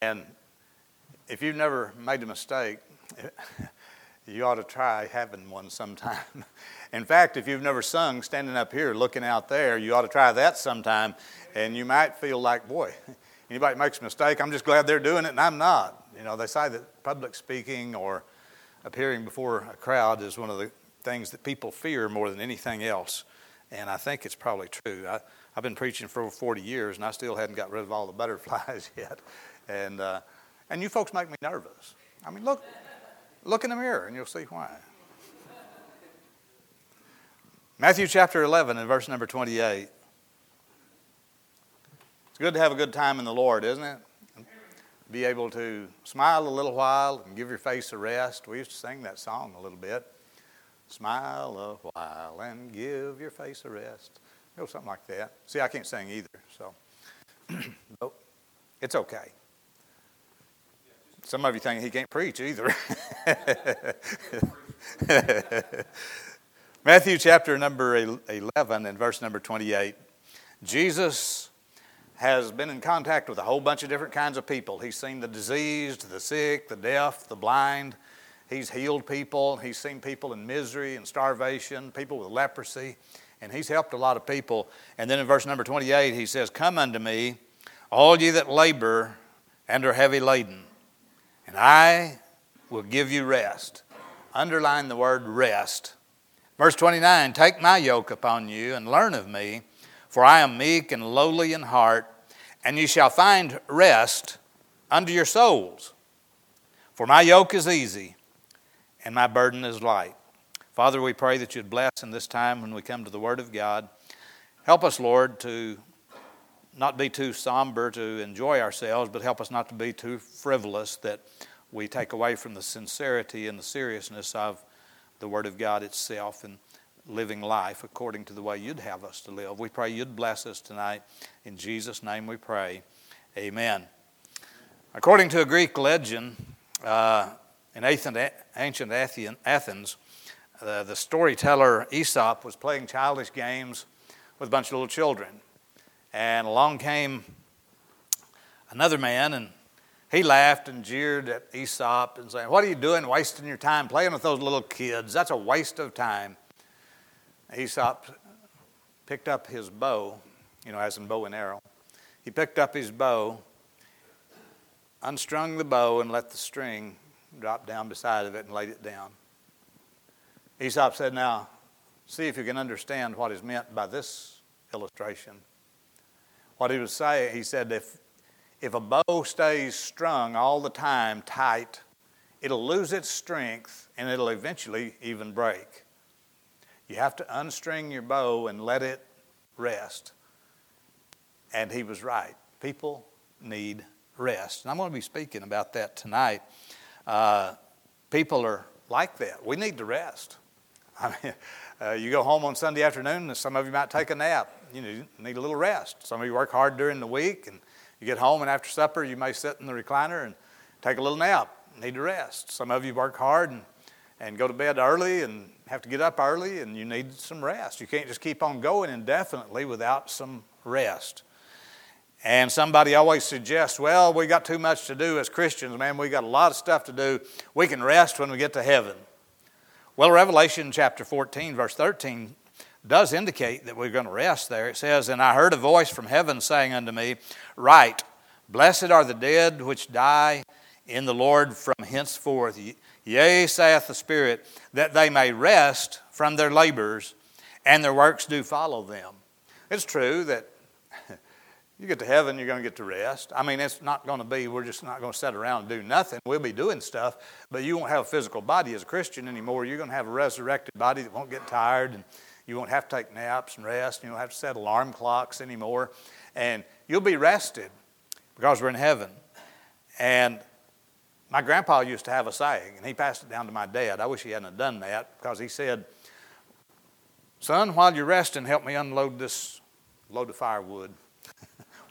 And if you've never made a mistake, you ought to try having one sometime. In fact, if you've never sung standing up here looking out there, you ought to try that sometime. And you might feel like, boy, anybody makes a mistake, I'm just glad they're doing it and I'm not. You know, they say that public speaking or appearing before a crowd is one of the things that people fear more than anything else. And I think it's probably true. I, have been preaching for over 40 years and I still hadn't got rid of all the butterflies yet. And, uh, and you folks make me nervous. I mean, look, look in the mirror and you'll see why. Matthew chapter 11 and verse number 28. It's good to have a good time in the Lord, isn't it? Be able to smile a little while and give your face a rest. We used to sing that song a little bit. Smile a while and give your face a rest. You know, something like that. See, I can't sing either, so. it's okay. Some of you think he can't preach either. Matthew chapter number 11 and verse number 28. Jesus has been in contact with a whole bunch of different kinds of people. He's seen the diseased, the sick, the deaf, the blind. He's healed people. He's seen people in misery and starvation, people with leprosy, and he's helped a lot of people. And then in verse number 28, he says, Come unto me, all ye that labor and are heavy laden, and I will give you rest. Underline the word rest. Verse 29 Take my yoke upon you and learn of me, for I am meek and lowly in heart, and you shall find rest unto your souls. For my yoke is easy and my burden is light. Father, we pray that you'd bless in this time when we come to the Word of God. Help us, Lord, to not be too somber to enjoy ourselves, but help us not to be too frivolous that we take away from the sincerity and the seriousness of the Word of God itself and living life according to the way you'd have us to live. We pray you'd bless us tonight. In Jesus' name we pray. Amen. According to a Greek legend, uh, in ancient Athens, uh, the storyteller Aesop was playing childish games with a bunch of little children. And along came another man and he laughed and jeered at Aesop and said, What are you doing wasting your time playing with those little kids? That's a waste of time. Aesop picked up his bow, you know, as in bow and arrow. He picked up his bow, unstrung the bow, and let the string drop down beside of it and laid it down. Aesop said, Now, see if you can understand what is meant by this illustration. What he was saying, he said, if if a bow stays strung all the time tight, it'll lose its strength and it'll eventually even break. You have to unstring your bow and let it rest. And he was right. People need rest. And I'm going to be speaking about that tonight. Uh, people are like that. We need to rest. I mean, uh, you go home on Sunday afternoon, and some of you might take a nap. You know, need a little rest. Some of you work hard during the week, and you get home and after supper, you may sit in the recliner and take a little nap. Need to rest. Some of you work hard and, and go to bed early and have to get up early and you need some rest. You can't just keep on going indefinitely without some rest. And somebody always suggests, well, we got too much to do as Christians, man. We got a lot of stuff to do. We can rest when we get to heaven. Well, Revelation chapter 14, verse 13 does indicate that we're going to rest there. It says, And I heard a voice from heaven saying unto me, Write, blessed are the dead which die in the Lord from henceforth. Yea, saith the Spirit, that they may rest from their labors, and their works do follow them. It's true that you get to heaven, you're going to get to rest. I mean, it's not going to be, we're just not going to sit around and do nothing. We'll be doing stuff, but you won't have a physical body as a Christian anymore. You're going to have a resurrected body that won't get tired and you won't have to take naps and rest. And you don't have to set alarm clocks anymore. And you'll be rested because we're in heaven. And my grandpa used to have a saying, and he passed it down to my dad. I wish he hadn't done that because he said, Son, while you're resting, help me unload this load of firewood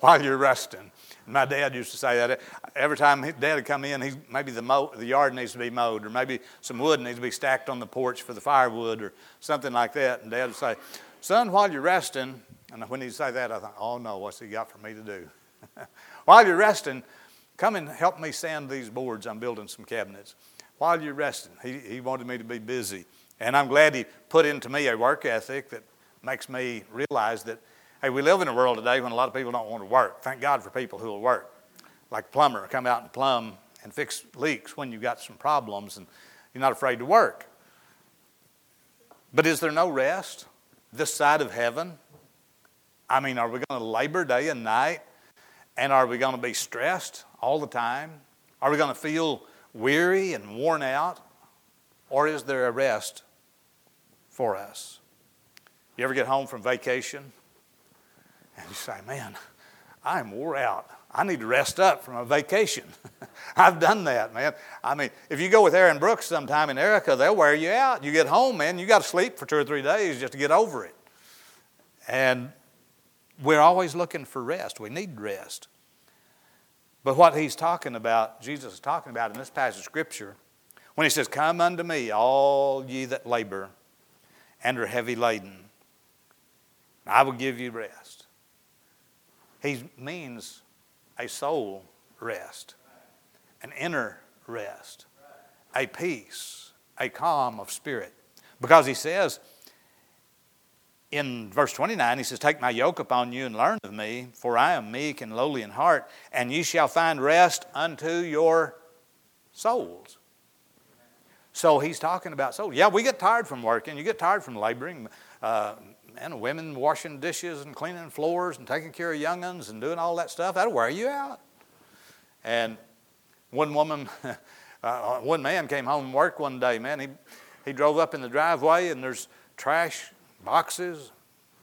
while you're resting. My dad used to say that every time dad would come in, he, maybe the, the yard needs to be mowed, or maybe some wood needs to be stacked on the porch for the firewood, or something like that. And dad would say, Son, while you're resting, and when he'd say that, I thought, oh no, what's he got for me to do? while you're resting, Come and help me sand these boards. I'm building some cabinets. While you're resting, he, he wanted me to be busy. And I'm glad he put into me a work ethic that makes me realize that, hey, we live in a world today when a lot of people don't want to work. Thank God for people who will work. Like a plumber, come out and plumb and fix leaks when you've got some problems and you're not afraid to work. But is there no rest this side of heaven? I mean, are we going to labor day and night? And are we going to be stressed all the time? Are we going to feel weary and worn out? Or is there a rest for us? You ever get home from vacation and you say, Man, I'm wore out. I need to rest up from a vacation. I've done that, man. I mean, if you go with Aaron Brooks sometime in Erica, they'll wear you out. You get home, man, you got to sleep for two or three days just to get over it. And we're always looking for rest. We need rest. But what he's talking about, Jesus is talking about in this passage of Scripture, when he says, Come unto me, all ye that labor and are heavy laden, I will give you rest. He means a soul rest, an inner rest, a peace, a calm of spirit. Because he says in verse 29, he says, Take my yoke upon you and learn of me, for I am meek and lowly in heart, and ye shall find rest unto your souls. So he's talking about soul. Yeah, we get tired from working. You get tired from laboring. Uh, and women washing dishes and cleaning floors and taking care of young'uns and doing all that stuff, that'll wear you out. And one woman, uh, one man came home from work one day, man. He, he drove up in the driveway and there's trash, boxes,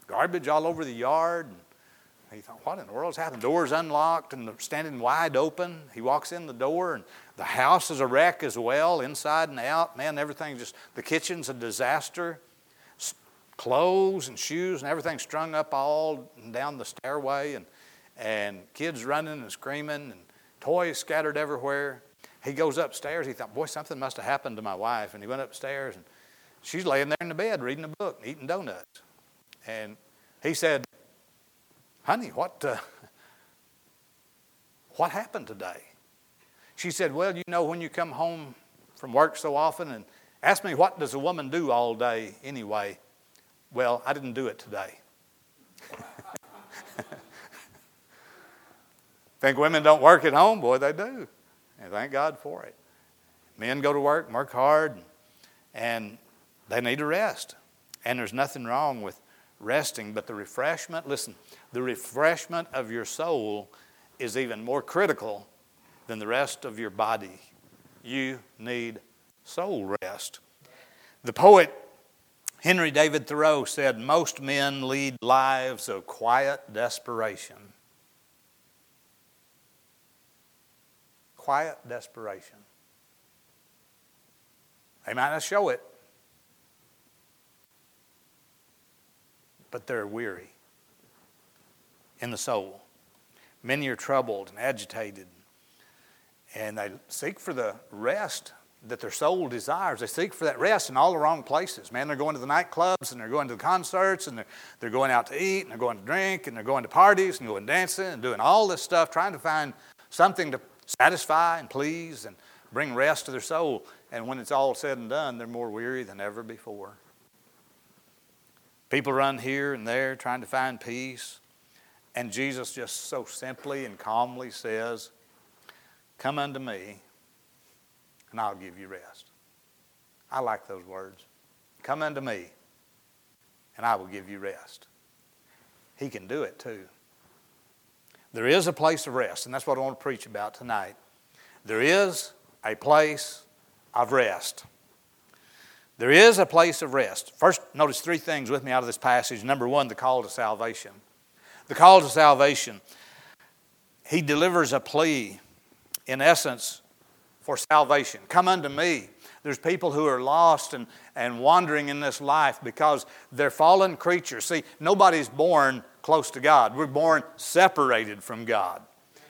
garbage all over the yard. And he thought, what in the world's happened? Doors unlocked and standing wide open. He walks in the door and the house is a wreck as well, inside and out. Man, everything just, the kitchen's a disaster clothes and shoes and everything strung up all down the stairway and, and kids running and screaming and toys scattered everywhere. He goes upstairs. He thought, boy, something must have happened to my wife. And he went upstairs and she's laying there in the bed reading a book and eating donuts. And he said, honey, what, uh, what happened today? She said, well, you know, when you come home from work so often and ask me, what does a woman do all day anyway? Well, I didn't do it today. Think women don't work at home? Boy, they do. And thank God for it. Men go to work, work hard, and they need to rest. And there's nothing wrong with resting, but the refreshment, listen, the refreshment of your soul is even more critical than the rest of your body. You need soul rest. The poet Henry David Thoreau said, Most men lead lives of quiet desperation. Quiet desperation. They might not show it, but they're weary in the soul. Many are troubled and agitated, and they seek for the rest that their soul desires. They seek for that rest in all the wrong places. Man, they're going to the nightclubs and they're going to the concerts and they're, they're going out to eat and they're going to drink and they're going to parties and going dancing and doing all this stuff, trying to find something to satisfy and please and bring rest to their soul. And when it's all said and done, they're more weary than ever before. People run here and there trying to find peace. And Jesus just so simply and calmly says, Come unto me and I'll give you rest. I like those words. Come unto me, and I will give you rest. He can do it too. There is a place of rest, and that's what I want to preach about tonight. There is a place of rest. There is a place of rest. First, notice three things with me out of this passage. Number one, the call to salvation. The call to salvation. He delivers a plea, in essence, for salvation. Come unto me. There's people who are lost and, and wandering in this life because they're fallen creatures. See, nobody's born close to God. We're born separated from God.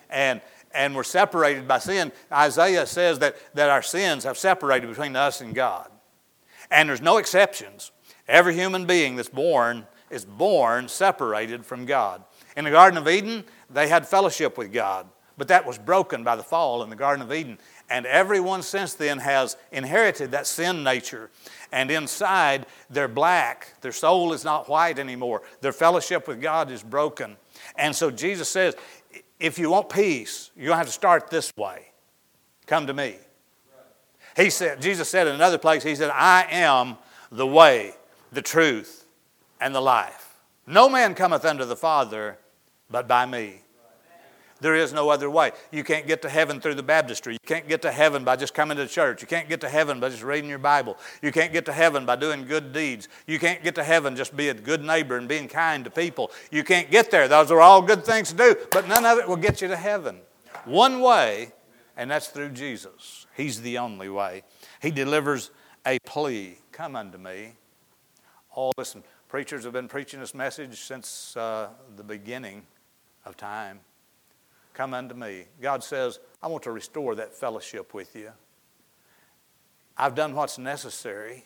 And, and we're separated by sin. Isaiah says that, that our sins have separated between us and God. And there's no exceptions. Every human being that's born is born separated from God. In the Garden of Eden, they had fellowship with God. But that was broken by the fall in the Garden of Eden. And everyone since then has inherited that sin nature. And inside, they're black. Their soul is not white anymore. Their fellowship with God is broken. And so Jesus says, if you want peace, to have to start this way. Come to me. He said, Jesus said in another place, He said, I am the way, the truth, and the life. No man cometh unto the Father but by me. There is no other way. You can't get to heaven through the baptistry. You can't get to heaven by just coming to church. You can't get to heaven by just reading your Bible. You can't get to heaven by doing good deeds. You can't get to heaven just being a good neighbor and being kind to people. You can't get there. Those are all good things to do, but none of it will get you to heaven. One way, and that's through Jesus. He's the only way. He delivers a plea Come unto me. Oh, listen, preachers have been preaching this message since uh, the beginning of time. Come unto me. God says, I want to restore that fellowship with you. I've done what's necessary.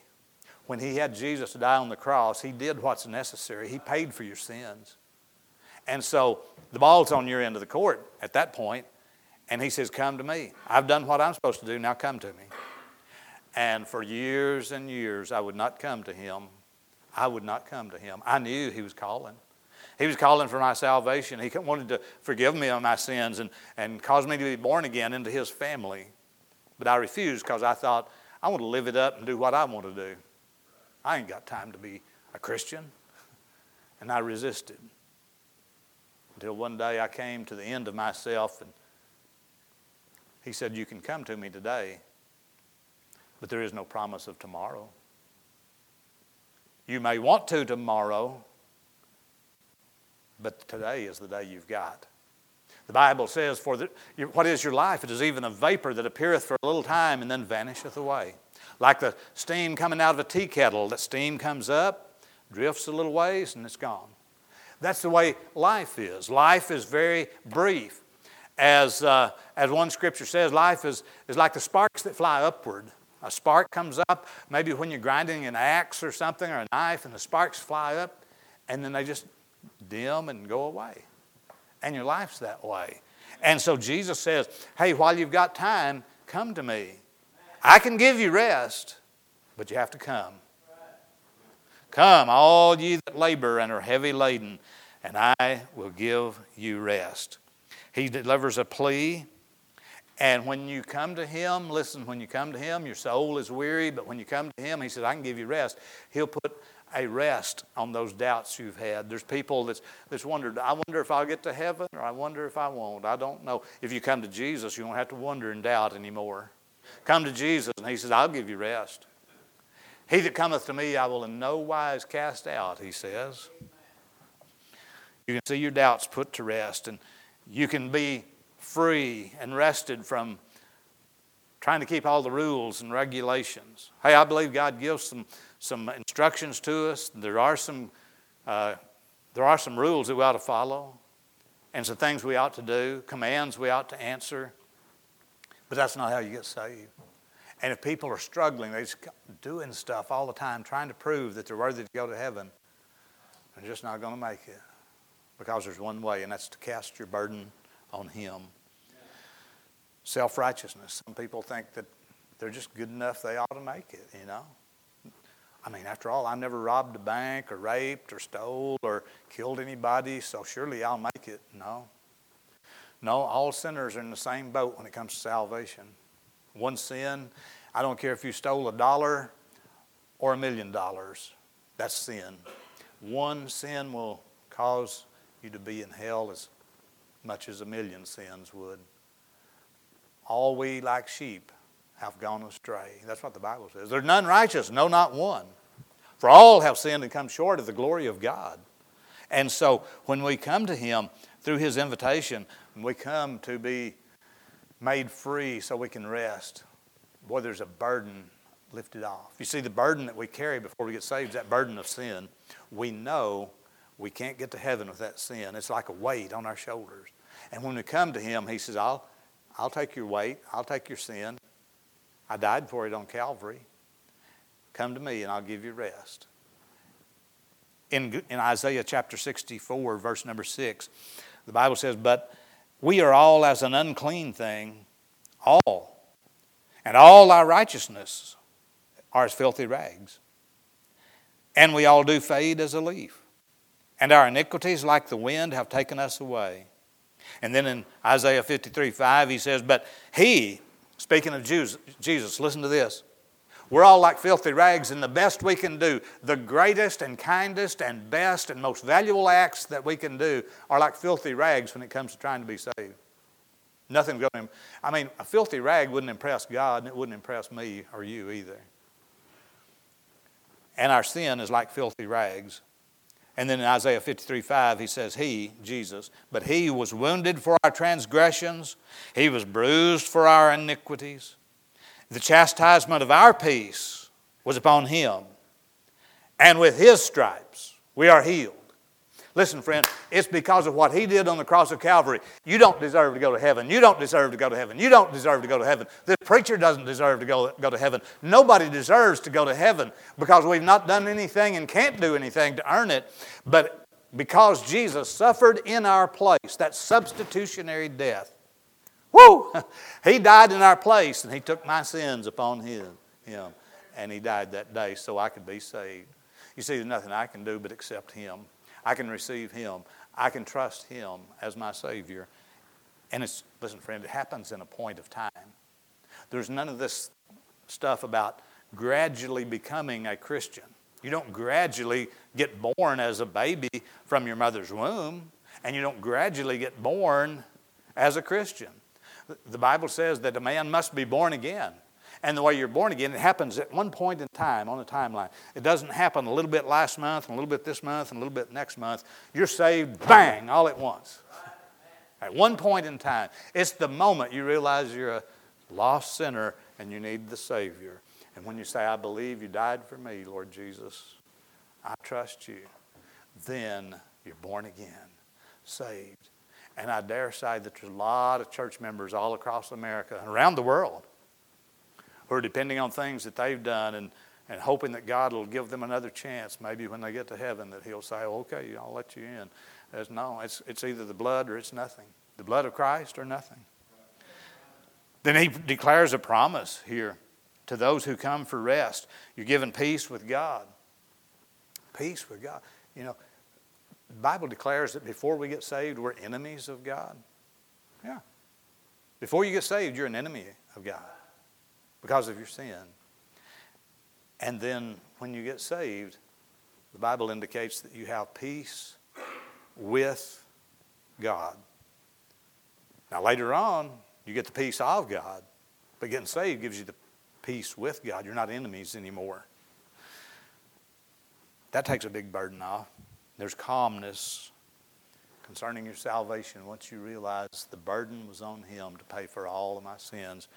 When He had Jesus die on the cross, He did what's necessary. He paid for your sins. And so the ball's on your end of the court at that point, and He says, Come to me. I've done what I'm supposed to do, now come to me. And for years and years, I would not come to Him. I would not come to Him. I knew He was calling. He was calling for my salvation. He wanted to forgive me of my sins and, and cause me to be born again into His family. But I refused because I thought, I want to live it up and do what I want to do. I ain't got time to be a Christian. And I resisted. Until one day I came to the end of myself and He said, You can come to me today, but there is no promise of tomorrow. You may want to tomorrow, but today is the day you've got. The Bible says, For the, what is your life? It is even a vapor that appeareth for a little time and then vanisheth away. Like the steam coming out of a tea kettle, that steam comes up, drifts a little ways, and it's gone. That's the way life is. Life is very brief. As, uh, as one scripture says, life is, is like the sparks that fly upward. A spark comes up, maybe when you're grinding an axe or something or a knife, and the sparks fly up, and then they just dim and go away. And your life's that way. And so Jesus says, Hey, while you've got time, come to me. I can give you rest, but you have to come. Come, all ye that labor and are heavy laden, and I will give you rest. He delivers a plea. And when you come to Him, listen, when you come to Him, your soul is weary, but when you come to Him, He says, I can give you rest. He'll put a rest on those doubts you've had. There's people that's, that's wondered, I wonder if I'll get to heaven or I wonder if I won't. I don't know. If you come to Jesus, you don't have to wonder and doubt anymore. Come to Jesus, and He says, I'll give you rest. He that cometh to me, I will in no wise cast out, He says. You can see your doubts put to rest, and you can be free and rested from trying to keep all the rules and regulations. Hey, I believe God gives some some instructions to us. There are some, uh, there are some rules that we ought to follow, and some things we ought to do, commands we ought to answer. But that's not how you get saved. And if people are struggling, they're doing stuff all the time, trying to prove that they're worthy to go to heaven, they're just not going to make it. Because there's one way, and that's to cast your burden on Him. Self righteousness. Some people think that they're just good enough, they ought to make it, you know. I mean, after all, I've never robbed a bank or raped or stole or killed anybody, so surely I'll make it. No. No, all sinners are in the same boat when it comes to salvation. One sin, I don't care if you stole a dollar or a million dollars, that's sin. One sin will cause you to be in hell as much as a million sins would. All we like sheep have gone astray. That's what the Bible says. There's none righteous, no, not one. For all have sinned and come short of the glory of God. And so when we come to Him through His invitation, we come to be made free so we can rest. Boy, there's a burden lifted off. You see, the burden that we carry before we get saved is that burden of sin. We know we can't get to heaven with that sin. It's like a weight on our shoulders. And when we come to Him, He says, I'll, I'll take your weight, I'll take your sin, I died for it on Calvary. Come to me and I'll give you rest. In, in Isaiah chapter 64, verse number 6, the Bible says, But we are all as an unclean thing, all. And all our righteousness are as filthy rags. And we all do fade as a leaf. And our iniquities, like the wind, have taken us away. And then in Isaiah 53 5, he says, But he, speaking of Jesus, listen to this. We're all like filthy rags, and the best we can do, the greatest and kindest and best and most valuable acts that we can do are like filthy rags when it comes to trying to be saved. Nothing's going to, I mean, a filthy rag wouldn't impress God, and it wouldn't impress me or you either. And our sin is like filthy rags. And then in Isaiah 53 5, he says, He, Jesus, but He was wounded for our transgressions, He was bruised for our iniquities. The chastisement of our peace was upon Him, and with His stripes we are healed. Listen, friend, it's because of what He did on the cross of Calvary. You don't deserve to go to heaven. You don't deserve to go to heaven. You don't deserve to go to heaven. The preacher doesn't deserve to go, go to heaven. Nobody deserves to go to heaven because we've not done anything and can't do anything to earn it. But because Jesus suffered in our place, that substitutionary death, whoo, He died in our place and He took my sins upon Him. him and He died that day so I could be saved. You see, there's nothing I can do but accept Him. I can receive Him. I can trust Him as my Savior. And it's, listen, friend, it happens in a point of time. There's none of this stuff about gradually becoming a Christian. You don't gradually get born as a baby from your mother's womb, and you don't gradually get born as a Christian. The Bible says that a man must be born again. And the way you're born again, it happens at one point in time on a timeline. It doesn't happen a little bit last month, and a little bit this month, and a little bit next month. You're saved, bang, all at once. At one point in time. It's the moment you realize you're a lost sinner and you need the Savior. And when you say, I believe you died for me, Lord Jesus, I trust you, then you're born again, saved. And I dare say that there's a lot of church members all across America and around the world who are depending on things that they've done and, and hoping that God will give them another chance, maybe when they get to heaven, that He'll say, okay, I'll let you in. There's no, it's, it's either the blood or it's nothing. The blood of Christ or nothing. Then He declares a promise here to those who come for rest. You're given peace with God. Peace with God. You know, the Bible declares that before we get saved, we're enemies of God. Yeah. Before you get saved, you're an enemy of God because of your sin. And then when you get saved, the Bible indicates that you have peace with God. Now, later on, you get the peace of God, but getting saved gives you the peace with God. You're not enemies anymore. That takes a big burden off. There's calmness concerning your salvation once you realize the burden was on Him to pay for all of my sins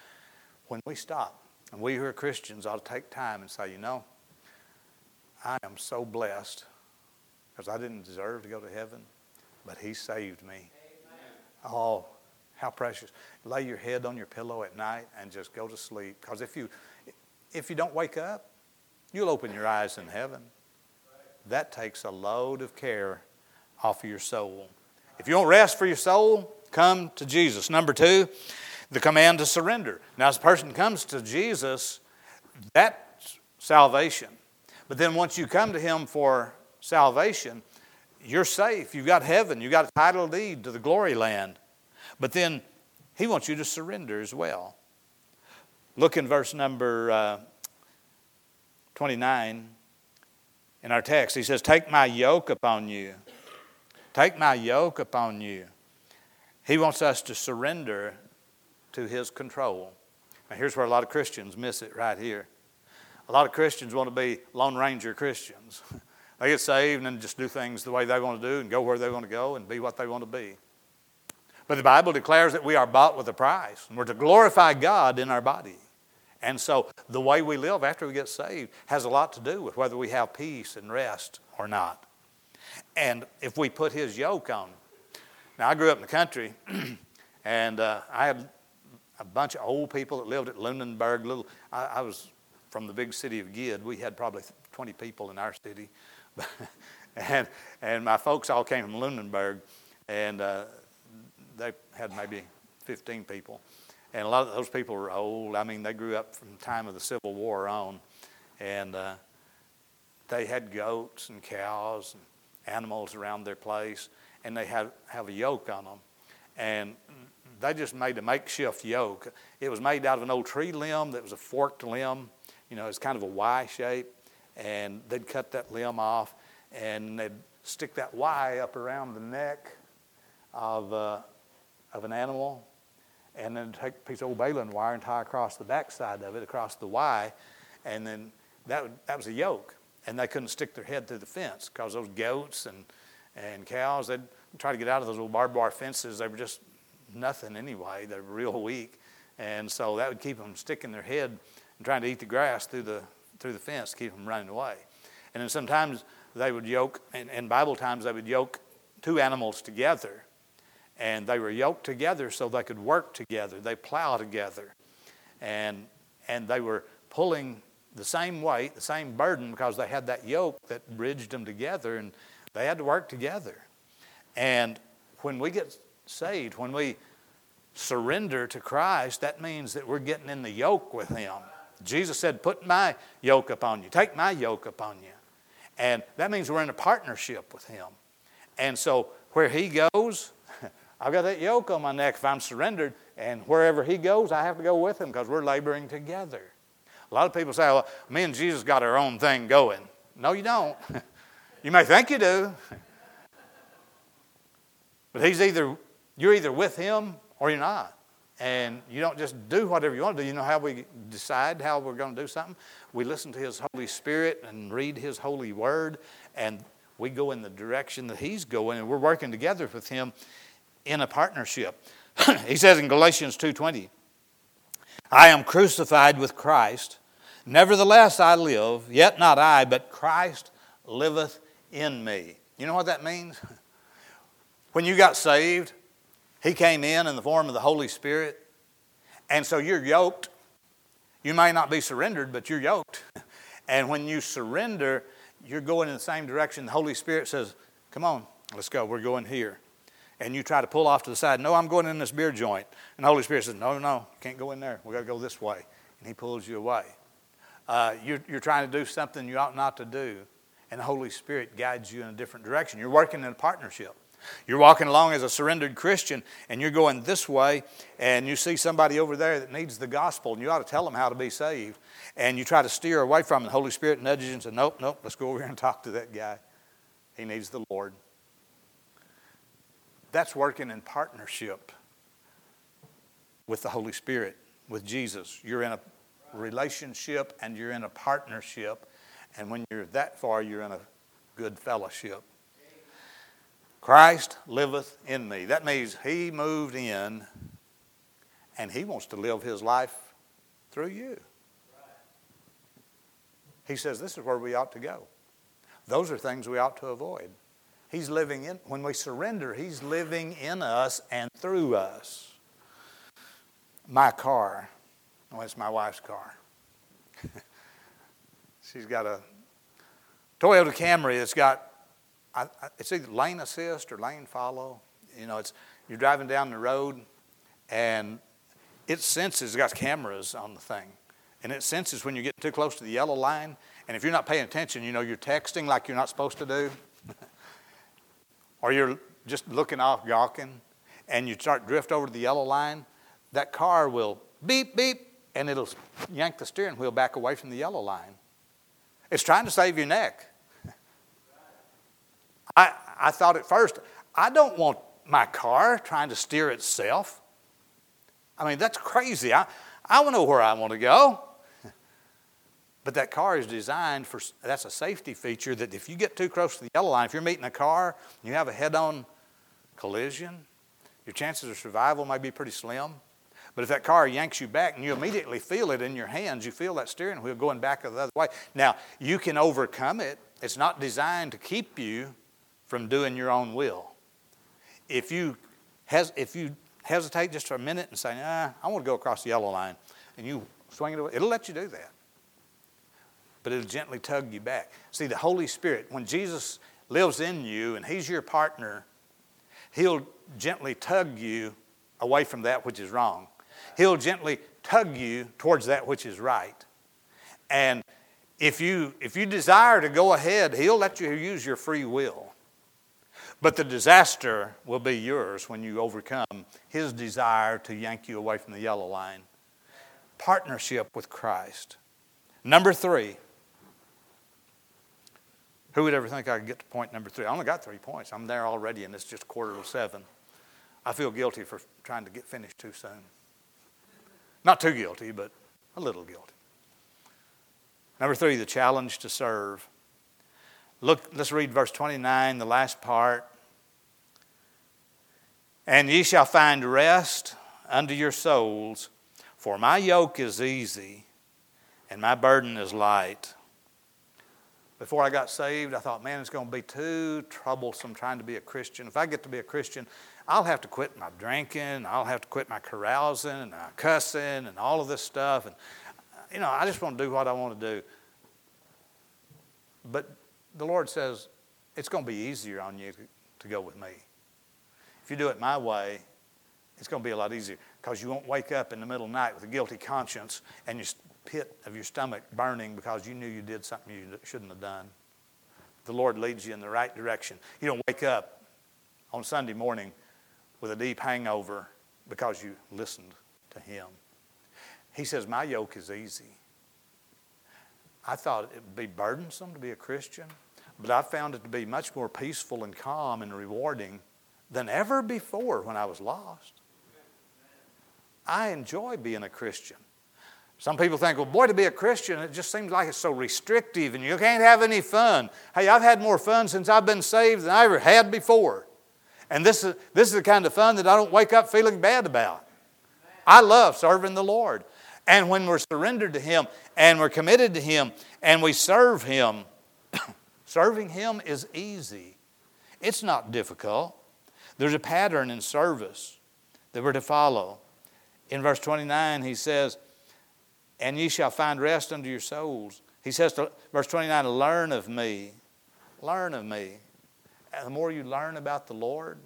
when we stop, and we who are Christians ought to take time and say, you know, I am so blessed because I didn't deserve to go to heaven, but He saved me. Amen. Oh, how precious. Lay your head on your pillow at night and just go to sleep. Because if you, if you don't wake up, you'll open your eyes in heaven. That takes a load of care off of your soul. If you don't rest for your soul, come to Jesus. Number two, the command to surrender. Now, as a person comes to Jesus, that's salvation. But then once you come to Him for salvation, you're safe. You've got heaven. You've got a title deed to the glory land. But then He wants you to surrender as well. Look in verse number uh, 29 in our text. He says, Take my yoke upon you. Take my yoke upon you. He wants us to surrender to his control. Now, here's where a lot of Christians miss it right here. A lot of Christians want to be Lone Ranger Christians. they get saved and just do things the way they want to do and go where they want to go and be what they want to be. But the Bible declares that we are bought with a price and we're to glorify God in our body. And so the way we live after we get saved has a lot to do with whether we have peace and rest or not. And if we put His yoke on. Now, I grew up in the country, and uh, I had a bunch of old people that lived at Lunenburg. Little, I, I was from the big city of Gid. We had probably 20 people in our city, and and my folks all came from Lunenburg, and uh, they had maybe 15 people. And a lot of those people were old. I mean, they grew up from the time of the Civil War on. And uh, they had goats and cows and animals around their place. And they had have a yoke on them. And they just made a makeshift yoke. It was made out of an old tree limb that was a forked limb. You know, it's kind of a Y shape. And they'd cut that limb off and they'd stick that Y up around the neck of, uh, of an animal and then take a piece of old baling wire and tie across the backside of it, across the Y, and then that, that was a yoke. And they couldn't stick their head through the fence because those goats and, and cows, they'd try to get out of those little barbed wire fences. They were just nothing anyway. They're real weak. And so that would keep them sticking their head and trying to eat the grass through the, through the fence keep them running away. And then sometimes they would yoke, in, in Bible times, they would yoke two animals together and they were yoked together so they could work together. They plow together, and and they were pulling the same weight, the same burden, because they had that yoke that bridged them together, and they had to work together. And when we get saved, when we surrender to Christ, that means that we're getting in the yoke with Him. Jesus said, Put my yoke upon you, take my yoke upon you. And that means we're in a partnership with Him. And so where He goes, I've got that yoke on my neck if I'm surrendered, and wherever he goes, I have to go with him because we're laboring together. A lot of people say, well, me and Jesus got our own thing going. No, you don't. you may think you do. but he's either, you're either with him or you're not. And you don't just do whatever you want to do. You know how we decide how we're going to do something? We listen to His Holy Spirit and read His holy word, and we go in the direction that He's going, and we're working together with Him in a partnership. he says in Galatians 2:20, I am crucified with Christ, nevertheless I live, yet not I, but Christ liveth in me. You know what that means? When you got saved, he came in in the form of the Holy Spirit, and so you're yoked. You may not be surrendered, but you're yoked. And when you surrender, you're going in the same direction. The Holy Spirit says, Come on, let's go. We're going here and you try to pull off to the side, no, I'm going in this beer joint. And the Holy Spirit says, no, no, you can't go in there. We've got to go this way. And He pulls you away. Uh, you're, you're trying to do something you ought not to do, and the Holy Spirit guides you in a different direction. You're working in a partnership. You're walking along as a surrendered Christian, and you're going this way, and you see somebody over there that needs the gospel, and you ought to tell them how to be saved. And you try to steer away from. The Holy Spirit nudges you and says, Nope, nope, let's go over here and talk to that guy. He needs the Lord. That's working in partnership with the Holy Spirit, with Jesus. You're in a relationship and you're in a partnership. And when you're that far, you're in a good fellowship. Christ liveth in me. That means He moved in and He wants to live His life through you. He says this is where we ought to go. Those are things we ought to avoid. He's living in, when we surrender, He's living in us and through us. My car, oh, it's my wife's car. She's got a Toyota Camry that's got, it's either lane assist or lane follow. You know, it's, you're driving down the road and it senses, it's got cameras on the thing. And it senses when you get too close to the yellow line. And if you're not paying attention, you know, you're texting like you're not supposed to do or you're just looking off gawking and you start drift over to the yellow line, that car will beep, beep, and it'll yank the steering wheel back away from the yellow line. It's trying to save your neck. I, I thought at first, I don't want my car trying to steer itself. I mean, that's crazy. I, I want to know where I want to go. But that car is designed for, that's a safety feature that if you get too close to the yellow line, if you're meeting a car, and you have a head on collision, your chances of survival may be pretty slim. But if that car yanks you back and you immediately feel it in your hands, you feel that steering wheel going back the other way. Now, you can overcome it. It's not designed to keep you from doing your own will. If you, hes- if you hesitate just for a minute and say, ah, I want to go across the yellow line, and you swing it away, it'll let you do that but it'll gently tug you back. See, the Holy Spirit, when Jesus lives in you and He's your partner, He'll gently tug you away from that which is wrong. He'll gently tug you towards that which is right. And if you, if you desire to go ahead, He'll let you use your free will. But the disaster will be yours when you overcome His desire to yank you away from the yellow line. Partnership with Christ. Number three. Who would ever think I could get to point number three? I only got three points. I'm there already, and it's just quarter to seven. I feel guilty for trying to get finished too soon. Not too guilty, but a little guilty. Number three, the challenge to serve. Look, let's read verse 29, the last part. And ye shall find rest unto your souls, for my yoke is easy and my burden is light. Before I got saved, I thought, man, it's going to be too troublesome trying to be a Christian. If I get to be a Christian, I'll have to quit my drinking, I'll have to quit my carousing and my cussing and all of this stuff. And, you know, I just want to do what I want to do. But the Lord says, it's going to be easier on you to, go with me. If you do it my way, it's going to be a lot easier because you won't wake up in the middle of the night with a guilty conscience and your pit of your stomach burning because you knew you did something you shouldn't have done. The Lord leads you in the right direction. You don't wake up on Sunday morning with a deep hangover because you listened to Him. He says, My yoke is easy. I thought it would be burdensome to be a Christian, but I found it to be much more peaceful and calm and rewarding than ever before when I was lost. I enjoy being a Christian. Some people think, well, boy, to be a Christian, it just seems like it's so restrictive and you can't have any fun. Hey, I've had more fun since I've been saved than I ever had before. And this is, this is the kind of fun that I don't wake up feeling bad about. I love serving the Lord. And when we're surrendered to Him and we're committed to Him and we serve Him, serving Him is easy. It's not difficult. There's a pattern in service that we're to follow. In verse 29, he says, And ye shall find rest unto your souls. He says to verse 29, Learn of me. Learn of me. And the more you learn about the Lord,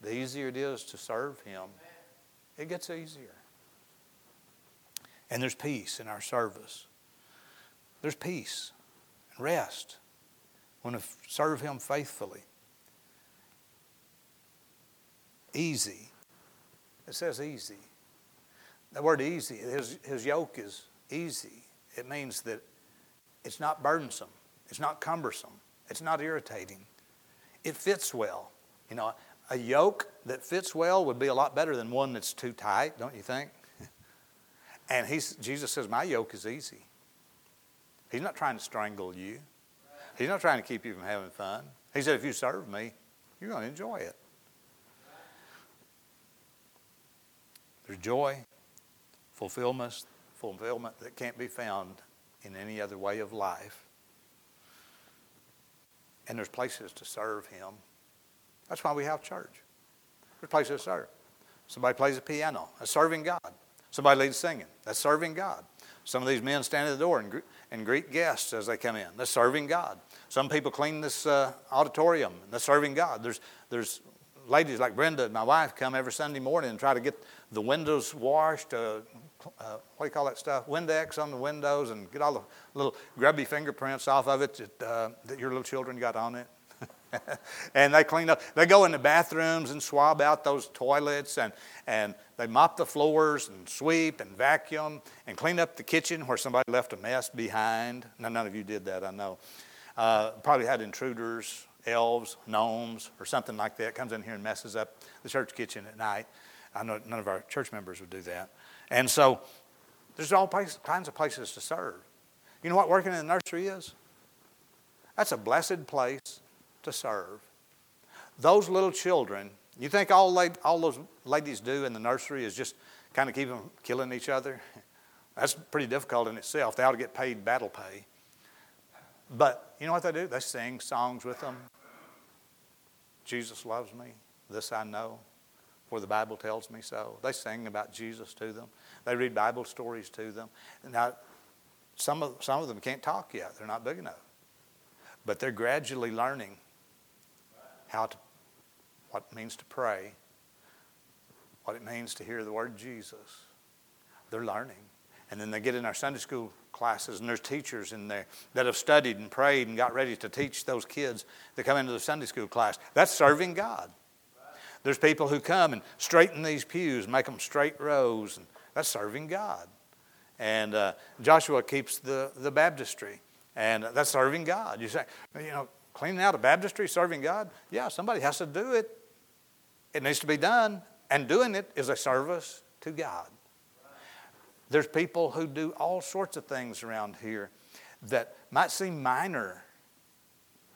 the easier it is to serve Him. It gets easier. And there's peace in our service. There's peace and rest when to serve Him faithfully. Easy. It says easy. The word easy, his, his yoke is easy. It means that it's not burdensome, it's not cumbersome, it's not irritating it fits well. You know, a yoke that fits well would be a lot better than one that's too tight, don't you think? and he's, Jesus says, My yoke is easy. He's not trying to strangle you, He's not trying to keep you from having fun. He said, If you serve me, you're going to enjoy it. There's joy, fulfillment, fulfillment that can't be found in any other way of life and there's places to serve Him. That's why we have church. There's places to serve. Somebody plays the piano. That's serving God. Somebody leads singing. That's serving God. Some of these men stand at the door and, and greet guests as they come in. That's serving God. Some people clean this uh, auditorium. That's serving God. There's, there's ladies like Brenda, my wife, come every Sunday morning and try to get the windows washed, uh, uh, what do you call that stuff? Windex on the windows and get all the little grubby fingerprints off of it that, uh, that your little children got on it. and they clean up. They go in the bathrooms and swab out those toilets and, and they mop the floors and sweep and vacuum and clean up the kitchen where somebody left a mess behind. Now, none of you did that, I know. Uh, probably had intruders, elves, gnomes, or something like that comes in here and messes up the church kitchen at night. I know none of our church members would do that. And so there's all kinds of places to serve. You know what working in the nursery is? That's a blessed place to serve. Those little children, you think all, all those ladies do in the nursery is just kind of keep them killing each other? That's pretty difficult in itself. They ought to get paid battle pay. But you know what they do? They sing songs with them. Jesus loves me. This I know for the Bible tells me so. They sing about Jesus to them. They read Bible stories to them. Now, some of, some of them can't talk yet. They're not big enough. But they're gradually learning how to, what it means to pray, what it means to hear the word Jesus. They're learning. And then they get in our Sunday school classes, and there's teachers in there that have studied and prayed and got ready to teach those kids that come into the Sunday school class. That's serving God. There's people who come and straighten these pews, make them straight rows, and that's serving God. And uh, Joshua keeps the, the baptistry, and that's serving God. You say, you know, cleaning out a baptistry, serving God? Yeah, somebody has to do it. It needs to be done, and doing it is a service to God. There's people who do all sorts of things around here that might seem minor,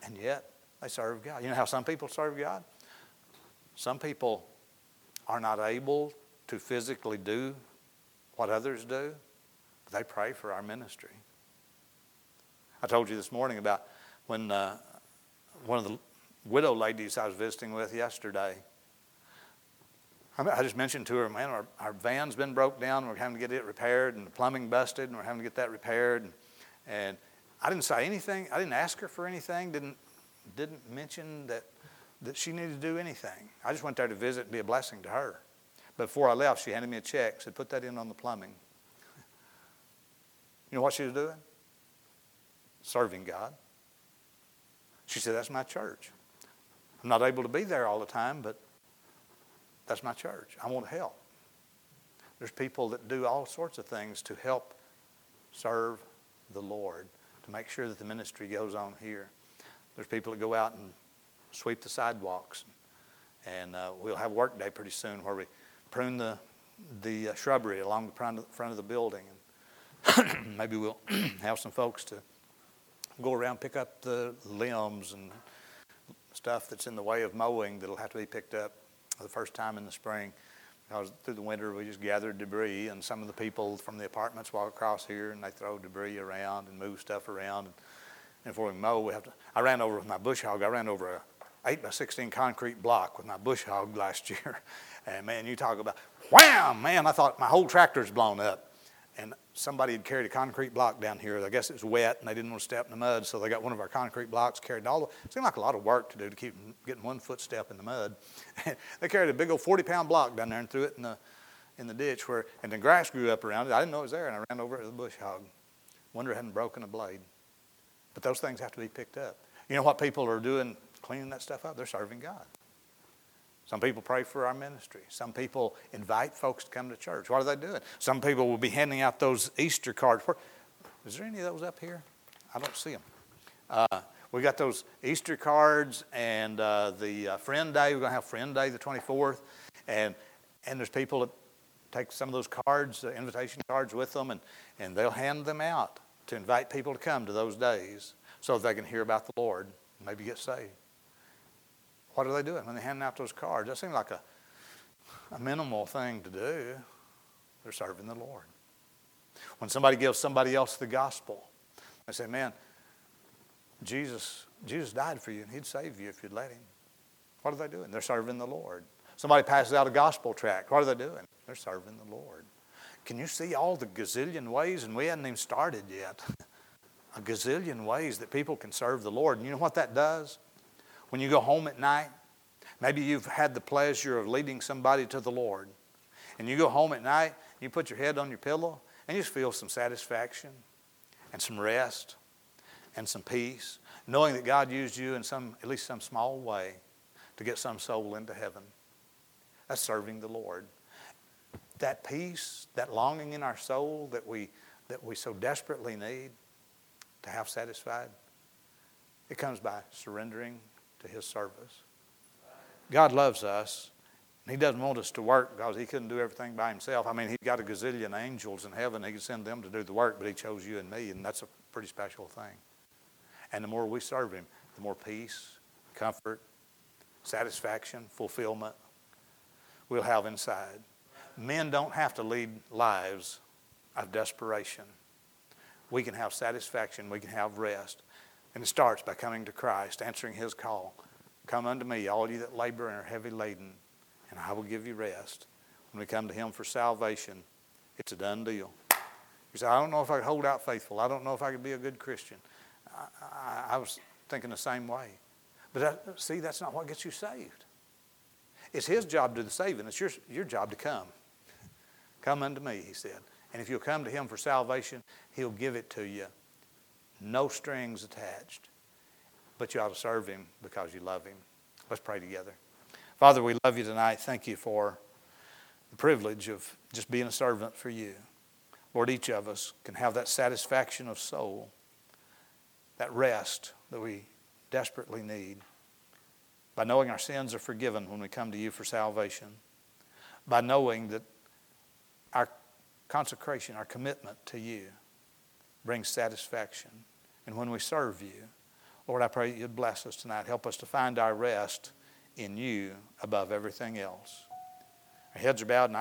and yet they serve God. You know how some people serve God? Some people are not able to physically do what others do, but they pray for our ministry. I told you this morning about when uh, one of the widow ladies I was visiting with yesterday I just mentioned to her, man, our, our van's been broke down. We're having to get it repaired, and the plumbing busted, and we're having to get that repaired. And, and I didn't say anything. I didn't ask her for anything. Didn't didn't mention that that she needed to do anything. I just went there to visit and be a blessing to her. Before I left, she handed me a check. Said, "Put that in on the plumbing." You know what she was doing? Serving God. She said, "That's my church. I'm not able to be there all the time, but." That's my church. I want to help. There's people that do all sorts of things to help serve the Lord, to make sure that the ministry goes on here. There's people that go out and sweep the sidewalks. And uh, we'll have work day pretty soon where we prune the, the uh, shrubbery along the front of, the building. And maybe we'll have some folks to go around pick up the limbs and stuff that's in the way of mowing that'll have to be picked up for the first time in the spring because through the winter we just gathered debris and some of the people from the apartments walk across here and they throw debris around and move stuff around. And, and before we mow we have to i ran over with my bush hog i ran over a 8 by 16 concrete block with my bush hog last year. And man you talk about wham man i thought my whole tractor's blown up and somebody had carried a concrete block down here. I guess it was wet and they didn't want to step in the mud, so they got one of our concrete blocks carried all the It seemed like a lot of work to do to keep getting one footstep in the mud. they carried a big old 40 pound block down there and threw it in the, in the ditch where, and the grass grew up around it. I didn't know it was there and I ran over it with bush hog. Wonder it hadn't broken a blade. But those things have to be picked up. You know what people are doing cleaning that stuff up? They're serving God. Some people pray for our ministry. Some people invite folks to come to church. What are they doing? Some people will be handing out those Easter cards. Is there any of those up here? I don't see them. Uh, we got those Easter cards and uh, the uh, Friend Day. We're going to have Friend Day the 24th. And, and there's people that take some of those cards, uh, invitation cards with them, and, and they'll hand them out to invite people to come to those days so they can hear about the Lord and maybe get saved. What are they doing when they're handing out those cards? That seems like a, a minimal thing to do. They're serving the Lord. When somebody gives somebody else the gospel, they say, Man, Jesus, Jesus died for you and he'd save you if you'd let him. What are they doing? They're serving the Lord. Somebody passes out a gospel tract. What are they doing? They're serving the Lord. Can you see all the gazillion ways, and we hadn't even started yet, a gazillion ways that people can serve the Lord. And you know what that does? When you go home at night, maybe you've had the pleasure of leading somebody to the Lord. And you go home at night, you put your head on your pillow, and you just feel some satisfaction and some rest and some peace, knowing that God used you in some, at least some small way, to get some soul into heaven. That's serving the Lord. That peace, that longing in our soul that we, that we so desperately need to have satisfied, it comes by surrendering to His service. God loves us. And he doesn't want us to work because He couldn't do everything by Himself. I mean, He's got a gazillion angels in heaven. He could send them to do the work, but He chose you and me, and that's a pretty special thing. And the more we serve Him, the more peace, comfort, satisfaction, fulfillment we'll have inside. Men don't have to lead lives of desperation. We can have satisfaction, we can have rest. And it starts by coming to Christ, answering his call. Come unto me, all you that labor and are heavy laden, and I will give you rest. When we come to him for salvation, it's a done deal. You say, I don't know if I could hold out faithful. I don't know if I could be a good Christian. I, I, I was thinking the same way. But that, see, that's not what gets you saved. It's His job to do the saving. It's your, your job to come. Come unto me, He said. And if you'll come to Him for salvation, He'll give it to you. No strings attached. But you ought to serve Him because you love Him. Let's pray together. Father, we love you tonight. Thank you for the privilege of just being a servant for you. Lord, each of us can have that satisfaction of soul, that rest that we desperately need by knowing our sins are forgiven when we come to you for salvation, by knowing that our consecration, our commitment to you brings satisfaction. And when we serve you, Lord, I pray you'd bless us tonight. Help us to find our rest in you above everything else. Our heads are bowed